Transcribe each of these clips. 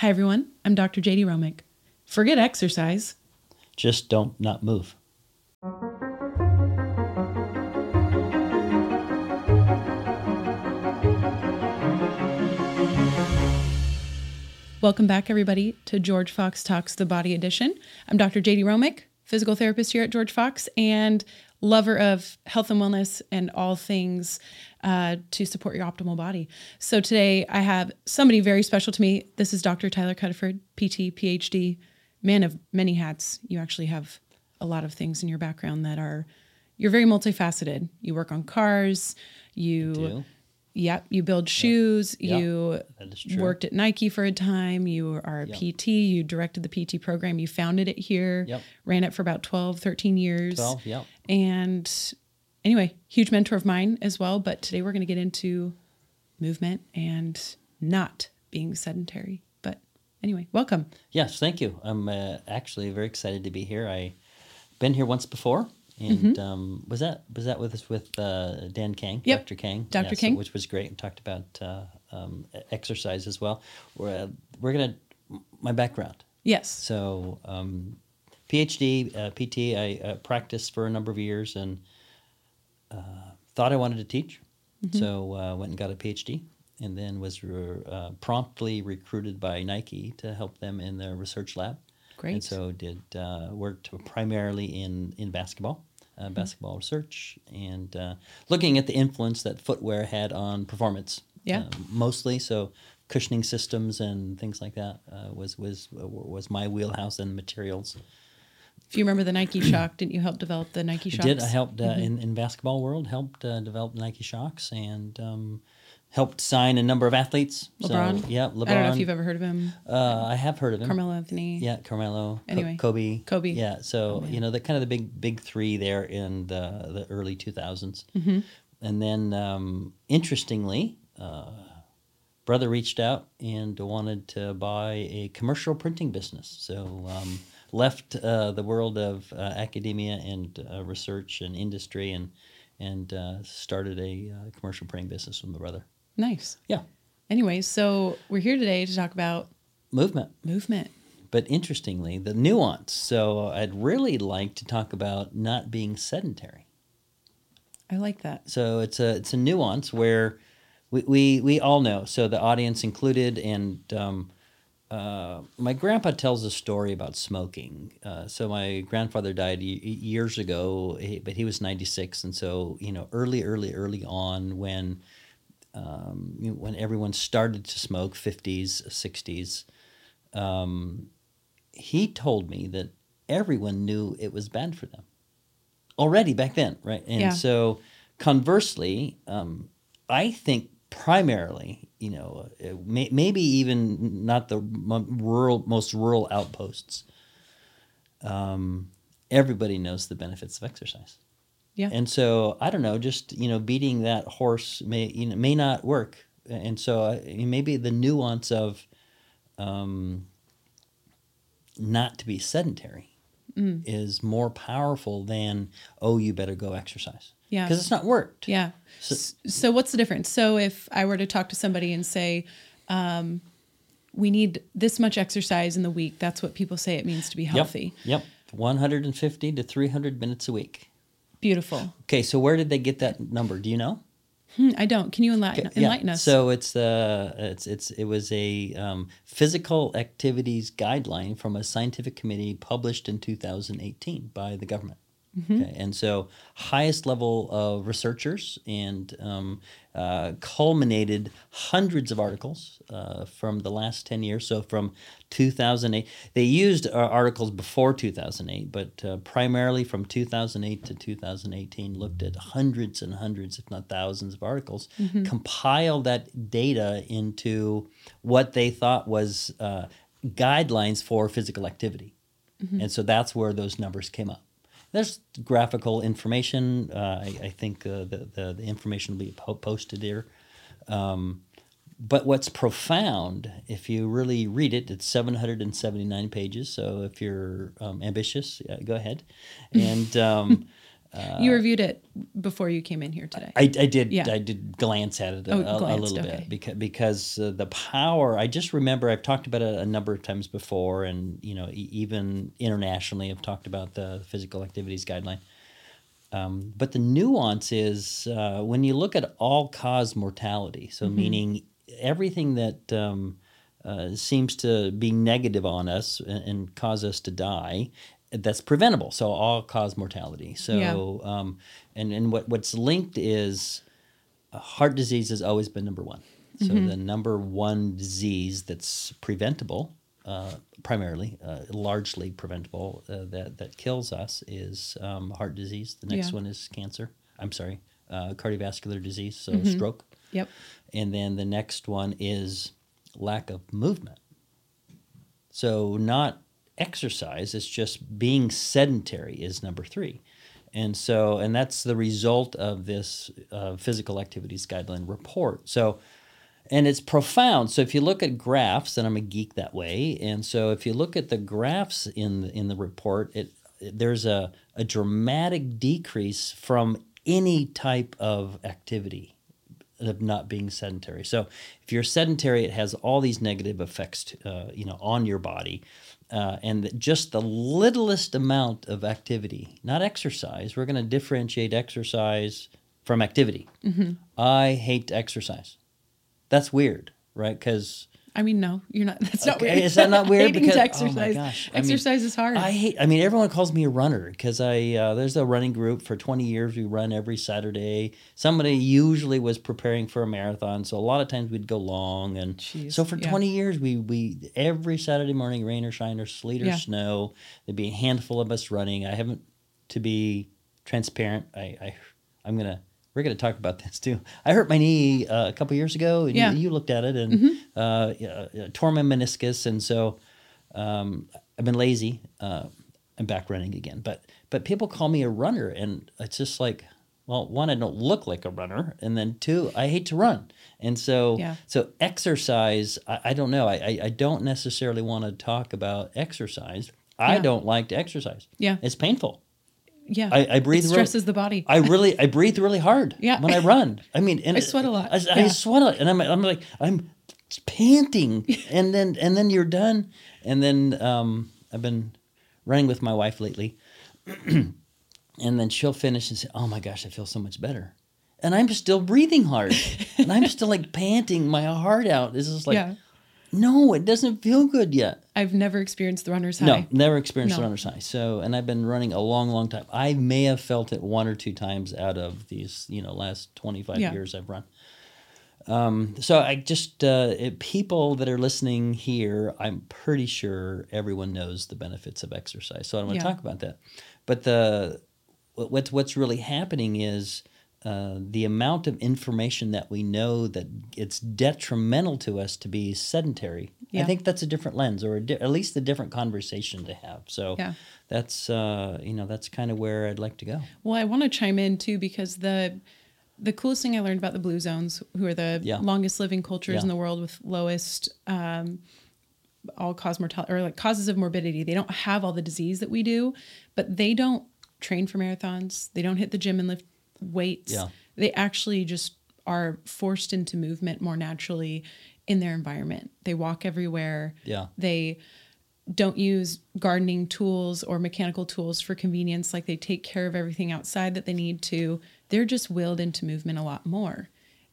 Hi, everyone. I'm Dr. Jaydee Romick. Forget exercise. Just don't not move. Welcome back, everybody, to George Fox Talks the Body Edition. I'm Dr. Jaydee Romick, physical therapist here at George Fox and lover of health and wellness and all things uh, to support your optimal body. So today I have somebody very special to me. This is Dr. Tyler Cuddeford, PT, PhD, man of many hats. You actually have a lot of things in your background that are, you're very multifaceted. You work on cars, you. Yep, you build shoes. Yeah, you true. worked at Nike for a time. You are a Yep. PT. You directed the PT program. You founded it here. Yep. Ran it for about 12, 13 years. 12, yep. And anyway, huge mentor of mine as well. But today we're going to get into movement and not being sedentary. But anyway, welcome. Yes, thank you. I'm uh, actually very excited to be here. I've been here once before, Mm-hmm. and um, was that was that with us with uh, Dan Kang, Yep. Dr. Kang, Dr. Yeah, so- which was great. We talked about uh, um, exercise as well. We're uh, we're gonna my background. Yes. So um, PhD, uh, PT. I uh, practiced for a number of years and uh, thought I wanted to teach. Mm-hmm. So uh, went and got a PhD, and then was re- uh, promptly recruited by Nike to help them in their research lab. Great. And so did uh, worked primarily in in basketball. Mm-hmm. Uh, basketball research and uh, looking at the influence that footwear had on performance. Yeah. Uh, mostly so cushioning systems and things like that uh, was was was my wheelhouse and materials. If you remember the Nike Shock, didn't you help develop the Nike I did I helped uh, Mm-hmm. in in basketball world helped uh, develop Nike Shox and um, helped sign a number of athletes. LeBron. So, yeah, LeBron. I don't know if you've ever heard of him. Uh, I have heard of him. Carmelo Anthony. Yeah, Carmelo. Anyway. Kobe. Kobe. Yeah, so Oh, you know the kind of the big big three there in the the early two Mm-hmm. and then um, interestingly, uh, brother reached out and wanted to buy a commercial printing business. So um, left uh, the world of uh, academia and uh, research and industry and and uh, started a uh, commercial printing business with my brother. Nice. Yeah, Anyway, so we're here today to talk about movement. movement. But interestingly, the nuance. So I'd really like to talk about not being sedentary. I like that. So it's a it's a nuance where we we, we all know. So the audience included, and um, uh, my grandpa tells a story about smoking. Uh, so my grandfather died y- years ago, but he was ninety six, and so you know early early early on when. Um, you know, when everyone started to smoke, 50s, 60s, um, he told me that everyone knew it was bad for them already back then, right? And Yeah. so, conversely, um, I think primarily, you know, uh, may, maybe even not the rural, most rural outposts. Um, everybody knows the benefits of exercise. Yeah. And so I don't know, just you know, beating that horse may you know may not work, and so uh, maybe the nuance of um, not to be sedentary Mm. is more powerful than oh you better go exercise Yeah. because it's not worked. Yeah. So- So, what's the difference? So if I were to talk to somebody and say, um, we need this much exercise in the week, that's what people say it means to be healthy. Yep. Yep. 150 to 300 minutes a week. Beautiful. Okay, so where did they get that number? Do you know? Hmm, I don't. Can you enlighten, Yeah, enlighten us? So it's uh, it's it's it was a um, physical activities guideline from a scientific committee published in 2018 by the government. Mm-hmm. Okay, and so highest level of researchers and um, uh, culminated hundreds of articles uh, from the last 10 years. So from 2008, they used uh, articles before 2008, but uh, primarily from 2008 to 2018, looked at hundreds and hundreds, if not thousands, of articles, compiled that data into what they thought was uh, guidelines for physical activity. And so that's where those numbers came up. There's graphical information. Uh, I, I think uh, the, the, the information will be po- posted here. Um, but what's profound, if you really read it, it's 779 pages. So if you're um, ambitious, yeah, go ahead. And um, you reviewed it before you came in here today. I, I did Yeah. I did glance at it a, Oh, a- a little okay. bit because because uh, the power I just remember I've talked about it a number of times before and you know e- even internationally I've talked about the physical activities guideline. Um, but the nuance is uh, when you look at all cause mortality, so Mm-hmm. meaning everything that um, uh, seems to be negative on us and, and cause us to die, that's preventable. So all cause mortality. So Yeah. um, and and what what's linked is uh, heart disease has always been number one. So Mm-hmm. the number one disease that's preventable, uh, primarily, uh, largely preventable, uh, that that kills us is um, heart disease. The next Yeah. one is cancer. I'm sorry, uh, cardiovascular disease, so Mm-hmm. stroke, yep. and then the next one is lack of movement. So not exercise; it's just being sedentary is number three. And so, and that's the result of this uh, physical activities guideline report. So, and it's profound. So if you look at graphs, and I'm a geek that way, and so if you look at the graphs in the, in the report, it, there's a, a dramatic decrease from any type of activity of not being sedentary. So if you're sedentary, it has all these negative effects, to, uh, you know, on your body, uh, and just the littlest amount of activity, not exercise. We're going to differentiate exercise from activity. I hate to exercise. That's weird, right? Because I mean, no, you're not. That's not Okay, weird. is that not weird? Hating Because- to oh my exercise. gosh, I mean, exercise is hard. I hate. I mean, everyone calls me a runner because I uh, there's a running group for 20 years. We run every Saturday. Somebody usually was preparing for a marathon, so a lot of times we'd go long. And Jeez, so for yeah. 20 years, we we every Saturday morning, rain or shine or sleet or Yeah. snow, there'd be a handful of us running. I haven't to be transparent. I, I I'm gonna. We're going to talk about this too. I hurt my knee uh, a couple years ago, and Yeah. Mm-hmm. you, you looked at it, and uh, yeah, uh, tore my meniscus, and so um, I've been lazy. Uh, I'm back running again, but but people call me a runner, and it's just like, well, one, I don't look like a runner, and then two, I hate to run, and so Yeah. so exercise. I, I don't know. I, I I don't necessarily want to talk about exercise. I Yeah. don't like to exercise. Yeah. it's painful. Yeah. I, I breathe. It really- stresses the body. I really, I breathe really hard. Yeah. When I run, I mean, and I sweat a lot. I, I sweat a lot, and I'm, I'm like, I'm panting, and then, and then you're done, and then um, I've been running with my wife lately, and then she'll finish and say, "Oh my gosh, I feel so much better," and I'm still breathing hard, and I'm still like panting my heart out. This is like, yeah. No, it doesn't feel good yet. I've never experienced the runner's high. No, never experienced No. runner's high. So, and I've been running a long, long time. I may have felt it one or two times out of these, you know, last 25 Yeah. years I've run. Um, so I just, uh, it, people that are listening here, I'm pretty sure everyone knows the benefits of exercise. So I don't want Yeah. to talk about that. But the, what's, what's really happening is, uh, the amount of information that we know that it's detrimental to us to be sedentary. I think that's a different lens, or a di- at least a different conversation to have. So Yeah. that's uh, you know that's kind of where I'd like to go. Well, I want to chime in too because the the coolest thing I learned about the blue zones, who are the Yeah. longest living cultures Yeah. in the world with lowest um, all cause mortality or like causes of morbidity. They don't have all the disease that we do, but they don't train for marathons. They don't hit the gym and lift weights. Yeah. They actually just are forced into movement more naturally in their environment. They walk everywhere. Yeah. They don't use gardening tools or mechanical tools for convenience. Like they take care of everything outside that they need to. They're just willed into movement a lot more.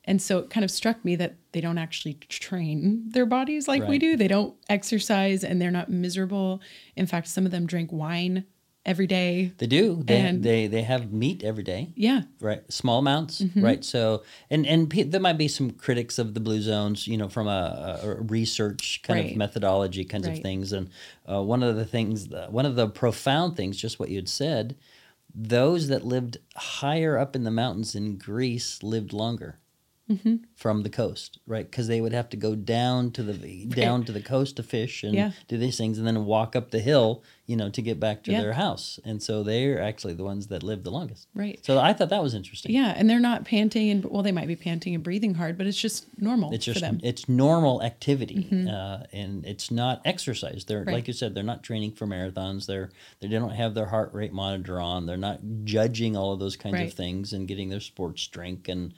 And so it kind of struck me that they don't actually train their bodies like we do. They don't exercise and they're not miserable. In fact, some of them drink wine every day. They do. They And- they they have meat every day. Yeah. Right, small amounts, Mm-hmm. right? So, and and pe- there might be some critics of the blue zones, you know, from a, a research kind of methodology kinds of things. And uh, one of the things, one of the profound things, just what you had said, those that lived higher up in the mountains in Greece lived longer. From the coast, right? Because they would have to go down to the down to the coast to fish and Yeah. do these things, and then walk up the hill, you know, to get back to Yeah. their house. And so they're actually the ones that live the longest. Right. So I thought that was interesting. Yeah, and they're not panting and well, they might be panting and breathing hard, but it's just normal It's for just them. it's normal activity, uh, and it's not exercise. They're Right. like you said, they're not training for marathons. They're they don't have their heart rate monitor on. They're not judging all of those kinds Right. of things and getting their sports drink, and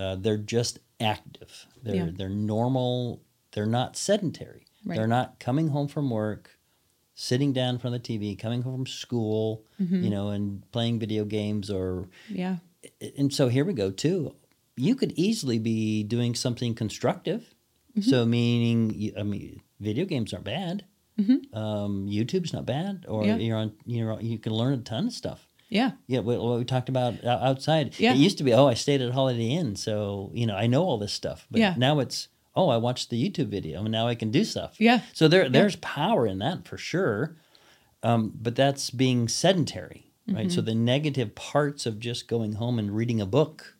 uh, they're just active. They're Yeah. they're normal. They're not sedentary. Right. They're not coming home from work, sitting down in front of the TV, coming home from school, Mm-hmm. you know, and playing video games or yeah. and so here we go too. You could easily be doing something constructive. So meaning, I mean, video games aren't bad. Um, YouTube's not bad, or Yeah. you're on. You know, you can learn a ton of stuff. Yeah. Yeah, what, what we talked about outside. Yeah. It used to be, oh, I stayed at Holiday Inn, so you know, I know all this stuff. But Yeah. now it's, oh, I watched the YouTube video, and now I can do stuff. Yeah. So there, there's power in that for sure. Um, but that's being sedentary, right? Mm-hmm. So the negative parts of just going home and reading a book,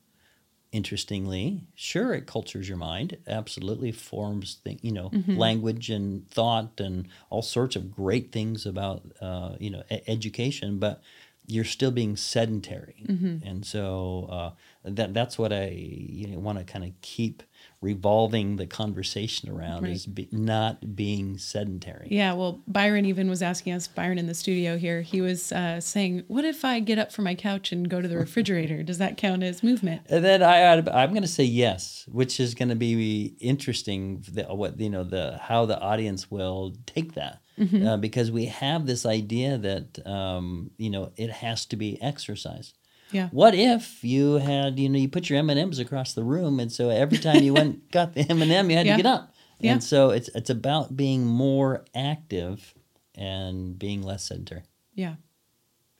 interestingly, sure, it cultures your mind, absolutely forms, th- you know, Mm-hmm. language and thought and all sorts of great things about, uh, you know, e- education, but you're still being sedentary, Mm-hmm. and so uh, that that's what I you know, want to kind of keep revolving the conversation around Right. is be, not being sedentary. Yeah, well, Byron even was asking us, Byron in the studio here, he was uh, saying, What if I get up from my couch and go to the refrigerator? Does that count as movement? And then I, I I'm going to say yes, which is going to be interesting. The, what you know the how the audience will take that uh, because we have this idea that um, you know it has to be exercise. Yeah. What if you had you know you put your M and M's across the room, and so every time you went got the M and m you had Yeah. to get up. Yeah. And so it's it's about being more active and being less sedentary. Yeah.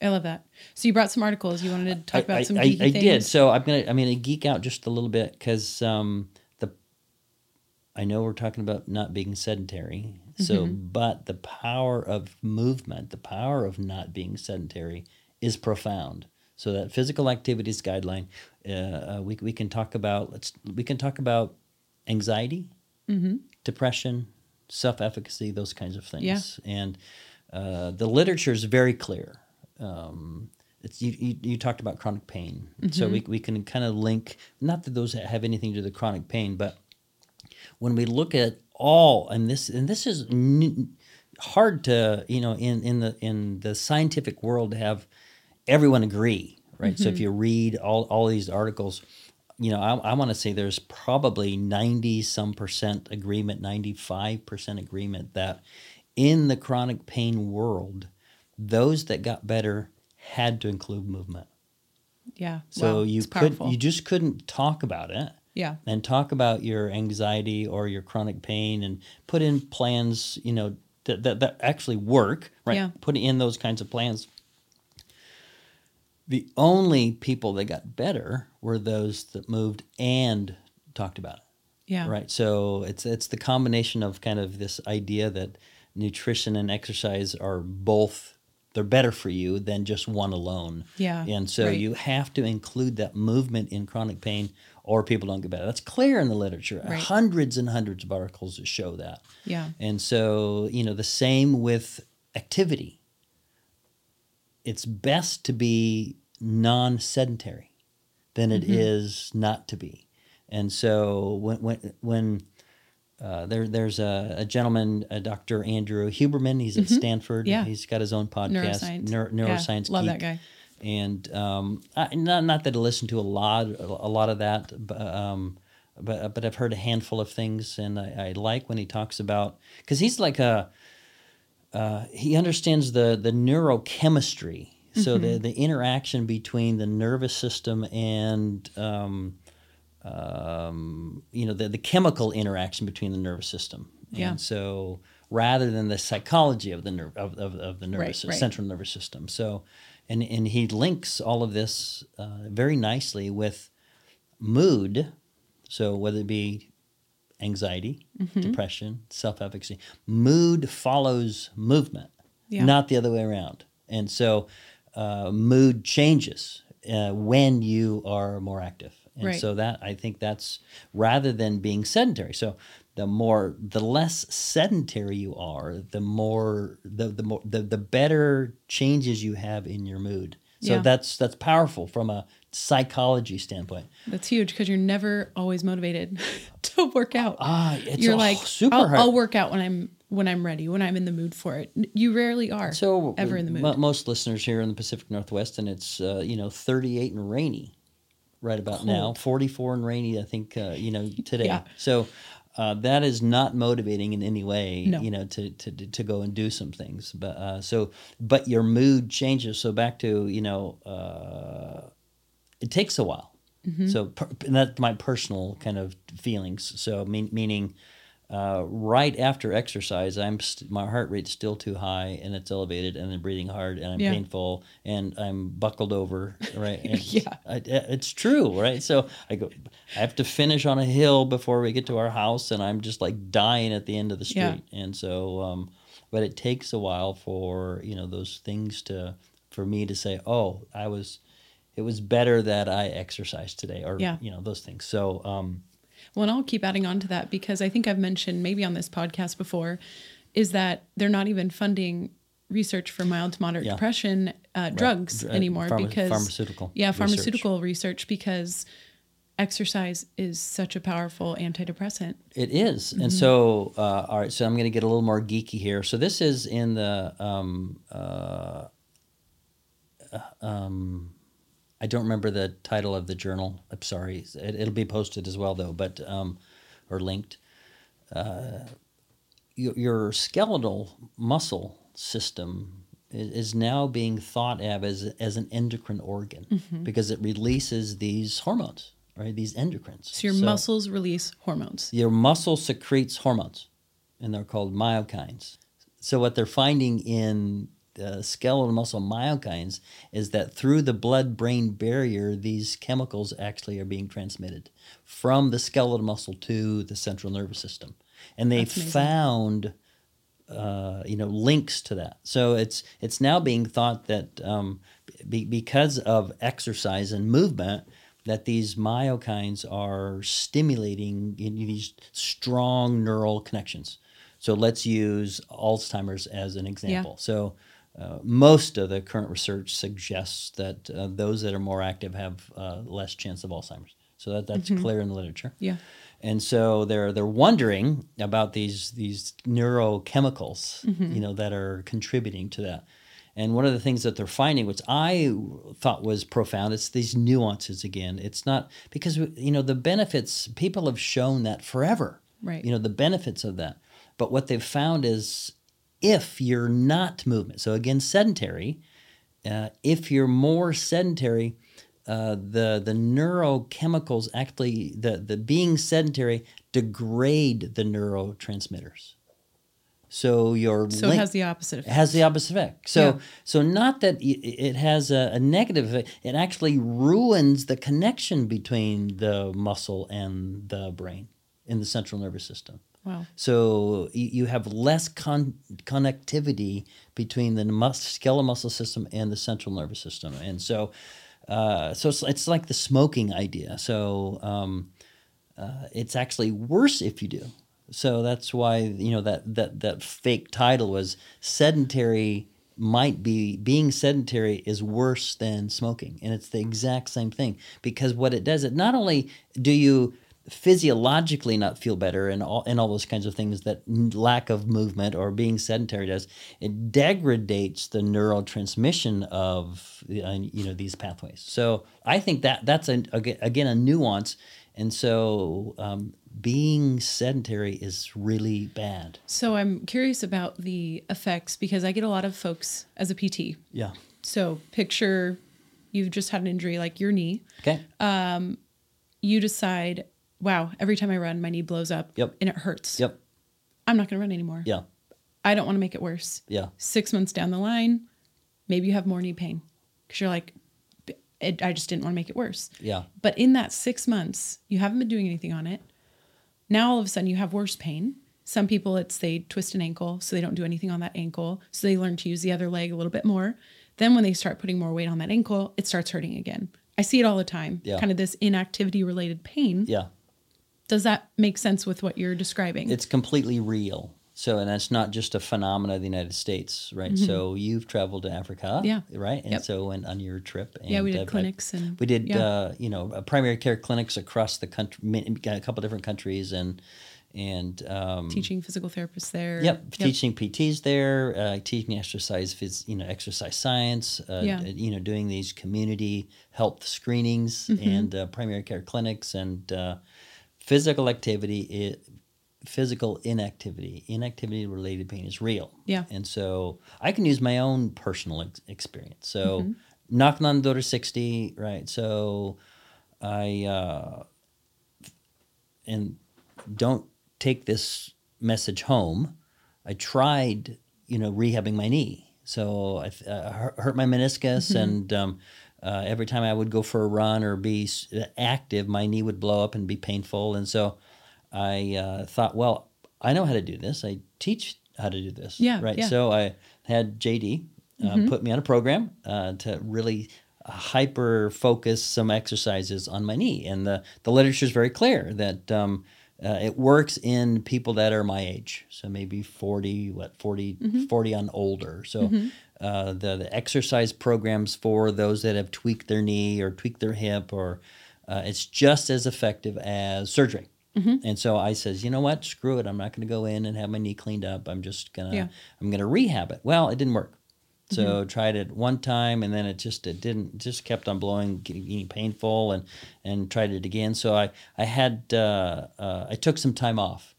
I love that. So you brought some articles. You wanted to talk about I, some I, geeky I things. did. So I'm gonna I'm gonna geek out just a little bit because um, the I know we're talking about not being sedentary. So, Mm-hmm. but the power of movement, the power of not being sedentary, is profound. So that physical activities guideline, uh, uh, we we can talk about. Let's we can talk about anxiety, Mm-hmm. depression, self efficacy, those kinds of things. Yeah. And uh, the literature is very clear. Um, it's you, you, you talked about chronic pain, so Mm-hmm. we, we can kind of link. Not that those have anything to do with chronic pain, but when we look at all and this and this is n- hard to you know in in the in the scientific world to have everyone agree right so if mm-hmm. you read all all these articles you know i, I want to say there's probably 90 some percent agreement 95 percent agreement that in the chronic pain world those that got better had to include movement Yeah. so wow. you could you just couldn't talk about it yeah. and talk about your anxiety or your chronic pain and put in plans you know that, that, that actually work right Yeah. put in those kinds of plans the only people that got better were those that moved and talked about it Yeah. right so it's it's the combination of kind of this idea that nutrition and exercise are both they're better for you than just one alone Yeah, and so right. you have to include that movement in chronic pain or people don't get better that's clear in the literature Right. hundreds and hundreds of articles that show that Yeah. and so you know the same with activity it's best to be non-sedentary than it is not to be and so when when when uh, there, there's a, a gentleman, uh, Dr. Andrew Huberman. He's at Stanford. Mm-hmm. Yeah. He's got his own podcast, Neuroscience. Neur- Yeah, Neuroscience. love that guy. And um, I, not not that I listen to a lot a lot of that, but um, but but I've heard a handful of things, and I, I like when he talks about because he's like a uh, he understands the the neurochemistry, so the the interaction between the nervous system and um, um, you know the, the chemical interaction between the nervous system. Yeah. And so rather than the psychology of the nerve of, of, of the nervous Right, right. central nervous system. So and and he links all of this uh, very nicely with mood. So whether it be anxiety, Mm-hmm. depression, self-efficacy, mood follows movement, Yeah. not the other way around. And so uh, mood changes uh, when you are more active. And Right. so that I think that's rather than being sedentary. So the more the less sedentary you are, the more the the more the, the better changes you have in your mood. So Yeah. that's that's powerful from a psychology standpoint. That's huge because you're never always motivated to work out. Ah, it's you're like, super I'll. I'll work out when I'm when I'm ready, when I'm in the mood for it. You rarely are. So ever in the mood. mo- most listeners here in the Pacific Northwest, and it's uh, you know 38 and rainy, right about now. 44 and rainy, I think uh, you know today. Yeah. So uh, that is not motivating in any way. No. You know to, to to go and do some things, but uh, so but your mood changes. So back to you know uh, it takes a while. Mm-hmm. So per, that's my personal kind of feelings. So mean, meaning uh, right after exercise, I'm st- my heart rate's still too high and it's elevated, and I'm breathing hard and I'm Yeah. painful and I'm buckled over. Right? And Yeah. I, it's true, right? So I go, I have to finish on a hill before we get to our house, and I'm just like dying at the end of the street. Yeah. And so, um, but it takes a while for you know those things to for me to say, oh, I was. It was better that I exercised today, or Yeah. you know those things. So, um, Well, and I'll keep adding on to that because I think I've mentioned maybe on this podcast before is that they're not even funding research for mild to moderate Yeah. depression uh, drugs uh, anymore pharma- because pharmaceutical yeah research. pharmaceutical research because exercise is such a powerful antidepressant. It is. Mm-hmm. And so, uh, all right, so I'm going to get a little more geeky here. So, this is in the, um, uh, um, I don't remember the title of the journal. I'm sorry. It, it'll be posted as well, though, but, um, or linked. Uh, your, your skeletal muscle system is, is now being thought of as, as an endocrine organ Mm-hmm. because it releases these hormones, right? These endocrines. So your muscles release hormones. your muscle secretes hormones, and they're called myokines. So what they're finding in the skeletal muscle myokines is that through the blood-brain barrier, these chemicals actually are being transmitted from the skeletal muscle to the central nervous system, and they found. Uh, you know links to that so it's it's now being thought that um, be, because of exercise and movement that these myokines are stimulating in these strong neural connections. So let's use Alzheimer's as an example. So uh, most of the current research suggests that uh, those that are more active have uh, less chance of Alzheimer's. So that, that's clear in the literature. Yeah. And so they're they're wondering about these these neurochemicals, you know, that are contributing to that. And one of the things that they're finding, which I thought was profound, it's these nuances again. It's not because you know the benefits. People have shown that forever. Right. You know the benefits of that. But what they've found is, if you're not movement, so again sedentary, uh, if you're more sedentary, uh, the the neurochemicals actually the the being sedentary degrade the neurotransmitters. So your So it has the opposite it effect. has the opposite effect. So Yeah. so not that it has a, a negative effect. It actually ruins the connection between the muscle and the brain in the central nervous system. Wow. So you, have less con- connectivity between the mus- skeletal muscle system and the central nervous system, and so uh, so it's, it's like the smoking idea. So um, uh, it's actually worse if you do. So that's why you know that that that fake title was sedentary might be being sedentary is worse than smoking and it's the exact same thing because what it does it not only do you physiologically not feel better and all and all those kinds of things that lack of movement or being sedentary does it degrades the neurotransmission of uh, you know these pathways. So i think that that's a, again a nuance. And so um, being sedentary is really bad. So I'm curious about the effects because I get a lot of folks as a PT. yeah. So picture you've just had an injury like your knee. okay. You decide, wow, every time I run, my knee blows up Yep. and it hurts. yep I'm not going to run anymore. yeah I don't want to make it worse. yeah Six months down the line, maybe you have more knee pain because you're like, it, I just didn't want to make it worse. yeah But in that six months, you haven't been doing anything on it. Now all of a sudden you have worse pain. Some people it's they twist an ankle, so they don't do anything on that ankle. So they learn to use the other leg a little bit more. Then when they start putting more weight on that ankle, it starts hurting again. I see it all the time. Yeah. Kind of this inactivity related pain. Yeah. Does that make sense with what you're describing? It's completely real. So, and that's not just a phenomena of the United States, right? So, you've traveled to Africa, Mm-hmm. Yeah. right? And Yep. so, went on your trip. And yeah, we did uh, clinics and We did, yeah. uh, you know, uh, primary care clinics across the country, a couple different countries, and and um, teaching physical therapists there. Yep, teaching PTs there, uh, teaching exercise, phys- you know, exercise science. Uh, Yeah. You know, doing these community health screenings Mm-hmm. and uh, primary care clinics and uh, physical activity. It, physical inactivity, inactivity related pain is real. Yeah. and so I can use my own personal ex- experience. So Mm-hmm. knocking on the door to sixty, right? So I. Uh, and don't take this message home. I tried, you know, rehabbing my knee. So I uh, hurt- hurt my meniscus, and um, uh, every time I would go for a run or be active, my knee would blow up and be painful. And so I uh, thought, well, I know how to do this. I teach how to do this. Yeah, Right. yeah. So I had Jaydee uh, put me on a program uh, to really hyper focus some exercises on my knee. And the, the literature is very clear that um, uh, it works in people that are my age. So maybe 40, what, 40, 40 on older. So uh, the, the exercise programs for those that have tweaked their knee or tweaked their hip or uh, it's just as effective as surgery. And so I says, you know what? Screw it. I'm not going to go in and have my knee cleaned up. I'm just gonna Yeah. I'm gonna rehab it. Well, it didn't work. So tried it one time and then it just it didn't just kept on blowing, getting, painful, and and tried it again. So I I had uh, uh, I took some time off,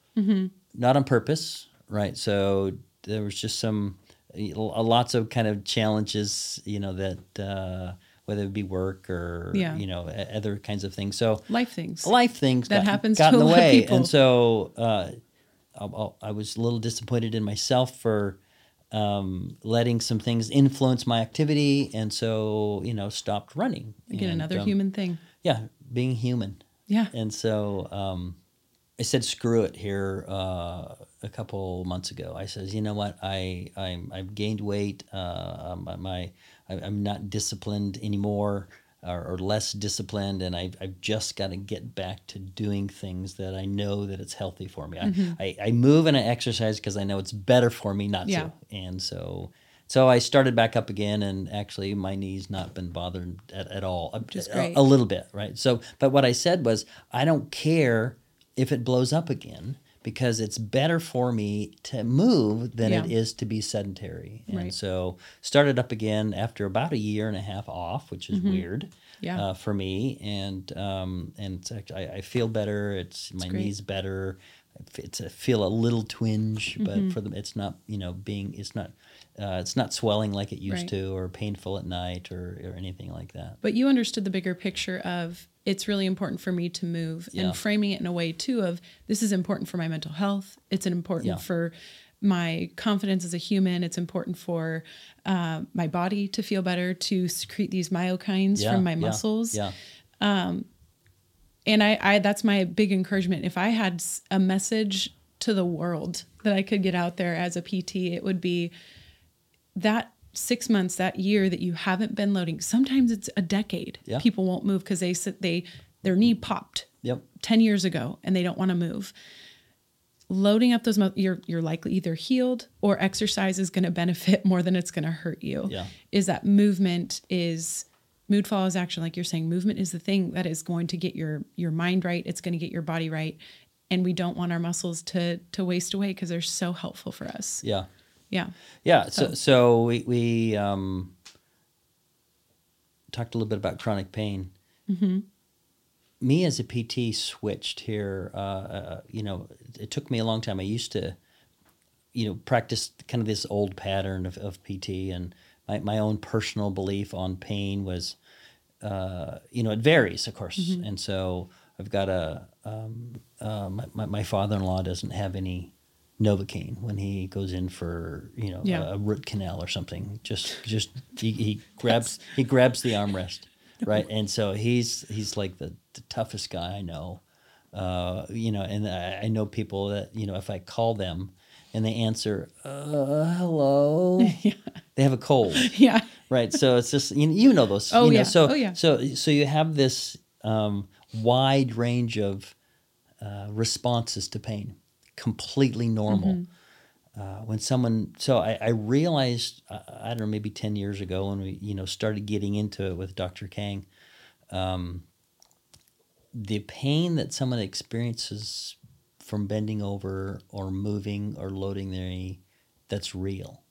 not on purpose, right? So there was just some lots of kind of challenges, you know that. Uh, whether it be work or Yeah. you know other kinds of things. So life things. life things That got, happens got to in the way, and so uh, I, I- I was a little disappointed in myself for um, letting some things influence my activity, and so you know stopped running. Again, And, another um, human thing. Yeah, being human, Yeah. and so um, I said, "Screw it." Here uh, a couple months ago, I says, "You know what? I I'm, I've gained weight. Uh, my, my I, I'm not disciplined anymore." Or, or less disciplined, and I've, I've just got to get back to doing things that I know that it's healthy for me. I, I, I move and I exercise because I know it's better for me not Yeah. to. And so, so I started back up again, and actually my knee's not been bothered at, at all. Just a- great. a little bit, right? So, but what I said was, I don't care if it blows up again because it's better for me to move than it Yeah. is to be sedentary. And Right. so, started up again after about a year and a half off, which is weird. Mm-hmm. Yeah. Uh, for me, and um, and it's actually, I, I feel better. It's my knees better. It's I feel a little twinge, Mm-hmm. but for them, it's not you know being it's not uh, it's not swelling like it used Right. to, or painful at night, or or anything like that. But you understood the bigger picture of it's really important for me to move Yeah. and framing it in a way too of this is important for my mental health. It's an important Yeah. for my confidence as a human. It's important for uh, my body to feel better, to secrete these myokines Yeah, from my yeah, muscles. Yeah, And I, I, that's my big encouragement. If I had a message to the world that I could get out there as a PT, it would be that six months, that year that you haven't been loading. Sometimes it's a decade. Yeah. People won't move because they sit, they, their knee popped yep, 10 years ago and they don't want to move. Loading up those, mu- you're, you're likely either healed or exercise is going to benefit more than it's going to hurt you. Yeah. Is that movement is mood follows action. Like you're saying, movement is the thing that is going to get your, your mind right. It's going to get your body right. And we don't want our muscles to, to waste away because they're so helpful for us. yeah. Yeah. Yeah, so so we we um, talked a little bit about chronic pain. Mm-hmm. Me as a PT switched here. Uh, uh, you know, it took me a long time. I used to, you know, practice kind of this old pattern of, of PT, and my my own personal belief on pain was, uh, you know, it varies, of course, Mm-hmm. and so I've got a um, uh, my, my my father in law doesn't have any novocaine when he goes in for you know Yeah. a, a root canal or something. Just just he, he grabs he grabs the armrest, right? And so he's he's like the, the toughest guy I know. Uh, you know, and I, I know people that you know if I call them and they answer, uh, "Hello," they have a cold. Yeah. right. So it's just you, you know those. Oh, you know, yeah. So Oh, yeah. so so you have this um, wide range of uh, responses to pain, completely normal. Mm-hmm. Uh, when someone, so I, I realized, uh, I don't know, maybe ten years ago when we you know started getting into it with Dr. Kang, um, the pain that someone experiences from bending over or moving or loading their knee, that's real.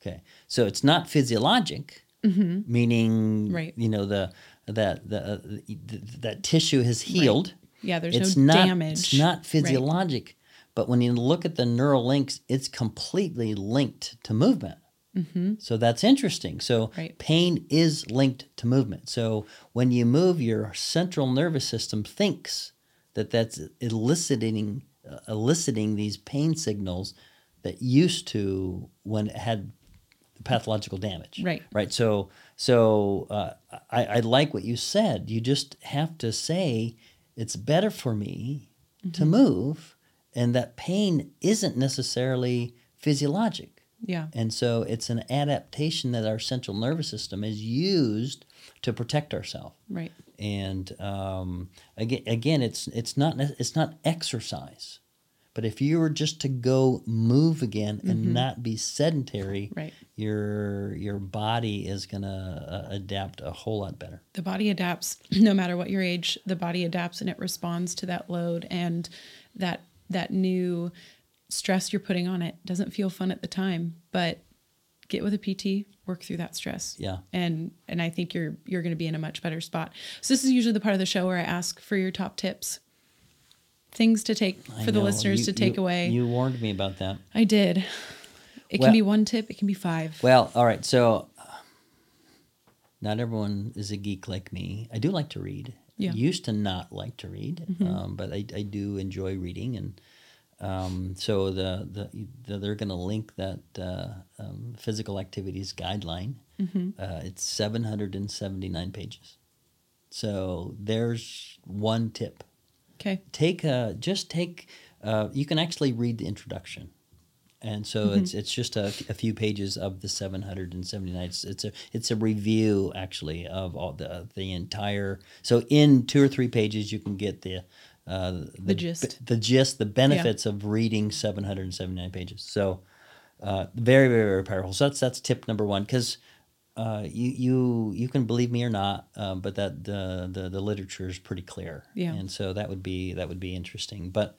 Okay, so it's not physiologic, meaning Mm-hmm. Right. you know the that the, uh, the that tissue has healed. Yeah, there's it's no not damage. it's not Right. But when you look at the neural links, it's completely linked to movement. So that's interesting. So Mm-hmm. Right. pain is linked to movement. So when you move, your central nervous system thinks that that's eliciting uh, eliciting these pain signals that used to when it had pathological damage. Right. Right. So so uh, I, I like what you said. You just have to say it's better for me to move, and that pain isn't necessarily physiologic. Yeah. And so it's an adaptation that our central nervous system is used to protect ourselves. Right. And um, again, again, it's it's not it's not exercise, but if you were just to go move again and not be sedentary, Right. your your body is gonna uh, adapt a whole lot better. the body adapts no matter what your age the body adapts and it responds to that load and that that new stress you're putting on it doesn't feel fun at the time but get with a pt work through that stress Yeah. and and i think you're you're going to be in a much better spot so this is usually the part of the show where i ask for your top tips things to take I for the listeners you- to take you- away You warned me about that. i did it Well- can be one tip it can be five Well, all right. So, not everyone is a geek like me. I do like to read. Yeah. Mm-hmm. Used to not like to read, um, but I, I do enjoy reading, and um, so the, the, the they're going to link that uh, um, physical activities guideline. Mm-hmm. Uh, it's seven hundred and seventy nine pages. So there's one tip okay take a just take uh, you can actually read the introduction and so it's it's just a, a few pages of the 779 it's, it's a it's a review actually of all the the entire so in two or three pages you can get the uh, the, gist. the gist the benefits of reading 779 pages so uh, very very very powerful so that's that's tip number one because uh, you you you can believe me or not, um, but that the, the the literature is pretty clear, Yeah. and so that would be that would be interesting. But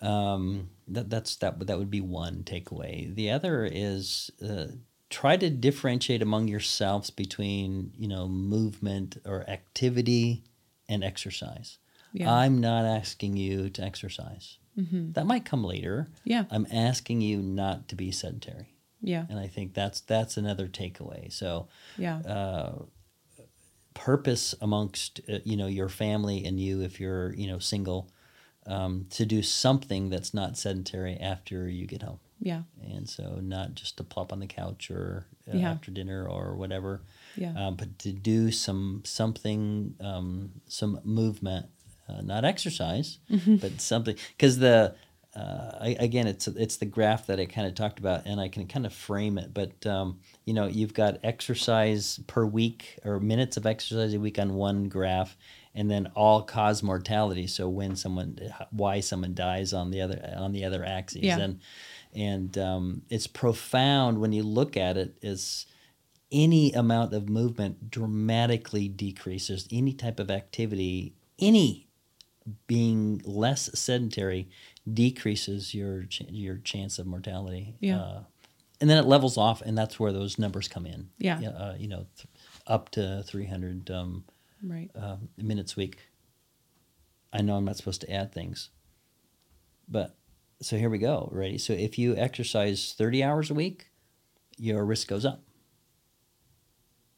um, that that's that would- that would be one takeaway. The other is uh, try to differentiate among yourselves between you know movement or activity and exercise. Yeah. I'm not asking you to exercise. Mm-hmm. That might come later. yeah I'm asking you not to be sedentary, yeah and I think that's that's another takeaway. So yeah uh, purpose amongst uh, you know your family and you if you're you know single um, to do something that's not sedentary after you get home yeah and so not just to plop on the couch or uh, Yeah. after dinner or whatever yeah um, but to do some something um, some movement uh, not exercise Mm-hmm. but something because the uh, I, again it's it's the graph that I kind of talked about and I can kind of frame it but um, you know you've got exercise per week or minutes of exercise a week on one graph and then all cause mortality so when someone why someone dies on the other on the other axis Yeah. and and um, it's profound when you look at it is any amount of movement dramatically decreases any type of activity any being less sedentary decreases your ch- your chance of mortality Yeah. uh, and then it levels off and that's where those numbers come in Yeah. uh, you know th- up to 300 um, right uh, minutes a week i know i'm not supposed to add things but so here we go ready so if you exercise 30 hours a week your risk goes up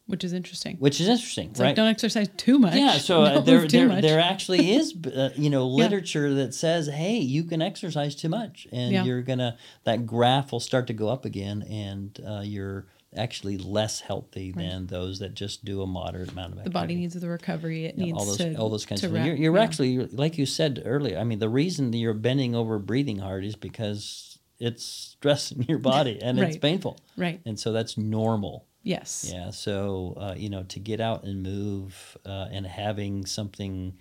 which is interesting which is interesting It's right like don't exercise too much. yeah so uh, there, there, much. there actually is uh, you know Yeah. literature that says hey you can exercise too much and Yeah. you're gonna that graph will start to go up again and uh, you're actually less healthy Right. than those that just do a moderate amount of activity. the body needs the recovery. It Yeah, needs all those to all those kinds of things. You're, you're yeah. actually like you said earlier. I mean, the reason that you're bending over, breathing hard, is because it's stressing your body and it's painful, right. and so that's normal. Yes. Yeah. So, uh, you know, to get out and move uh, and having something,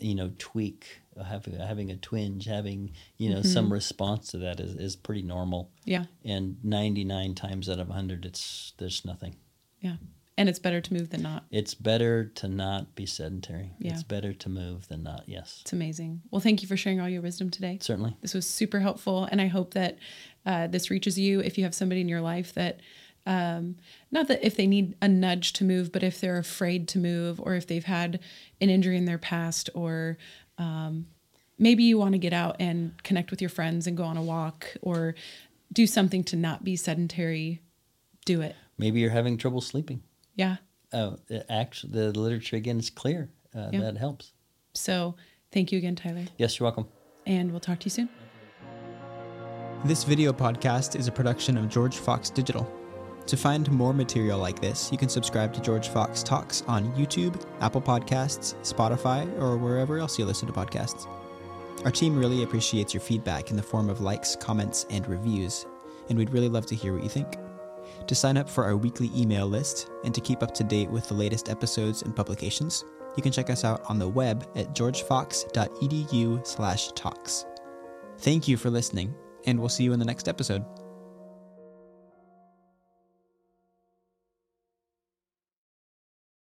you know, tweak, having, having a twinge, having, you know, some response to that is, is pretty normal. Yeah. And 99 times out of 100, it's, there's nothing. Yeah. And it's better to move than not. It's better to not be sedentary. Yeah. It's better to move than not. Yes. It's amazing. Well, thank you for sharing all your wisdom today. Certainly. This was super helpful, and I hope that uh, this reaches you if you have somebody in your life that, um, not that if they need a nudge to move, but if they're afraid to move, or if they've had an injury in their past, or um, maybe you want to get out and connect with your friends and go on a walk, or do something to not be sedentary. Do it. Maybe you're having trouble sleeping. Yeah. Oh, actually, the literature again is clear. Uh, Yeah. That helps. So thank you again, Tyler, Yes, you're welcome. and we'll talk to you soon. This video podcast is a production of George Fox Digital. To find more material like this, you can subscribe to George Fox Talks on YouTube, Apple Podcasts, Spotify, or wherever else you listen to podcasts. Our team really appreciates your feedback in the form of likes, comments, and reviews, and we'd really love to hear what you think. To sign up for our weekly email list and to keep up to date with the latest episodes and publications, you can check us out on the web at georgefox.edu/talks. Thank you for listening, and we'll see you in the next episode.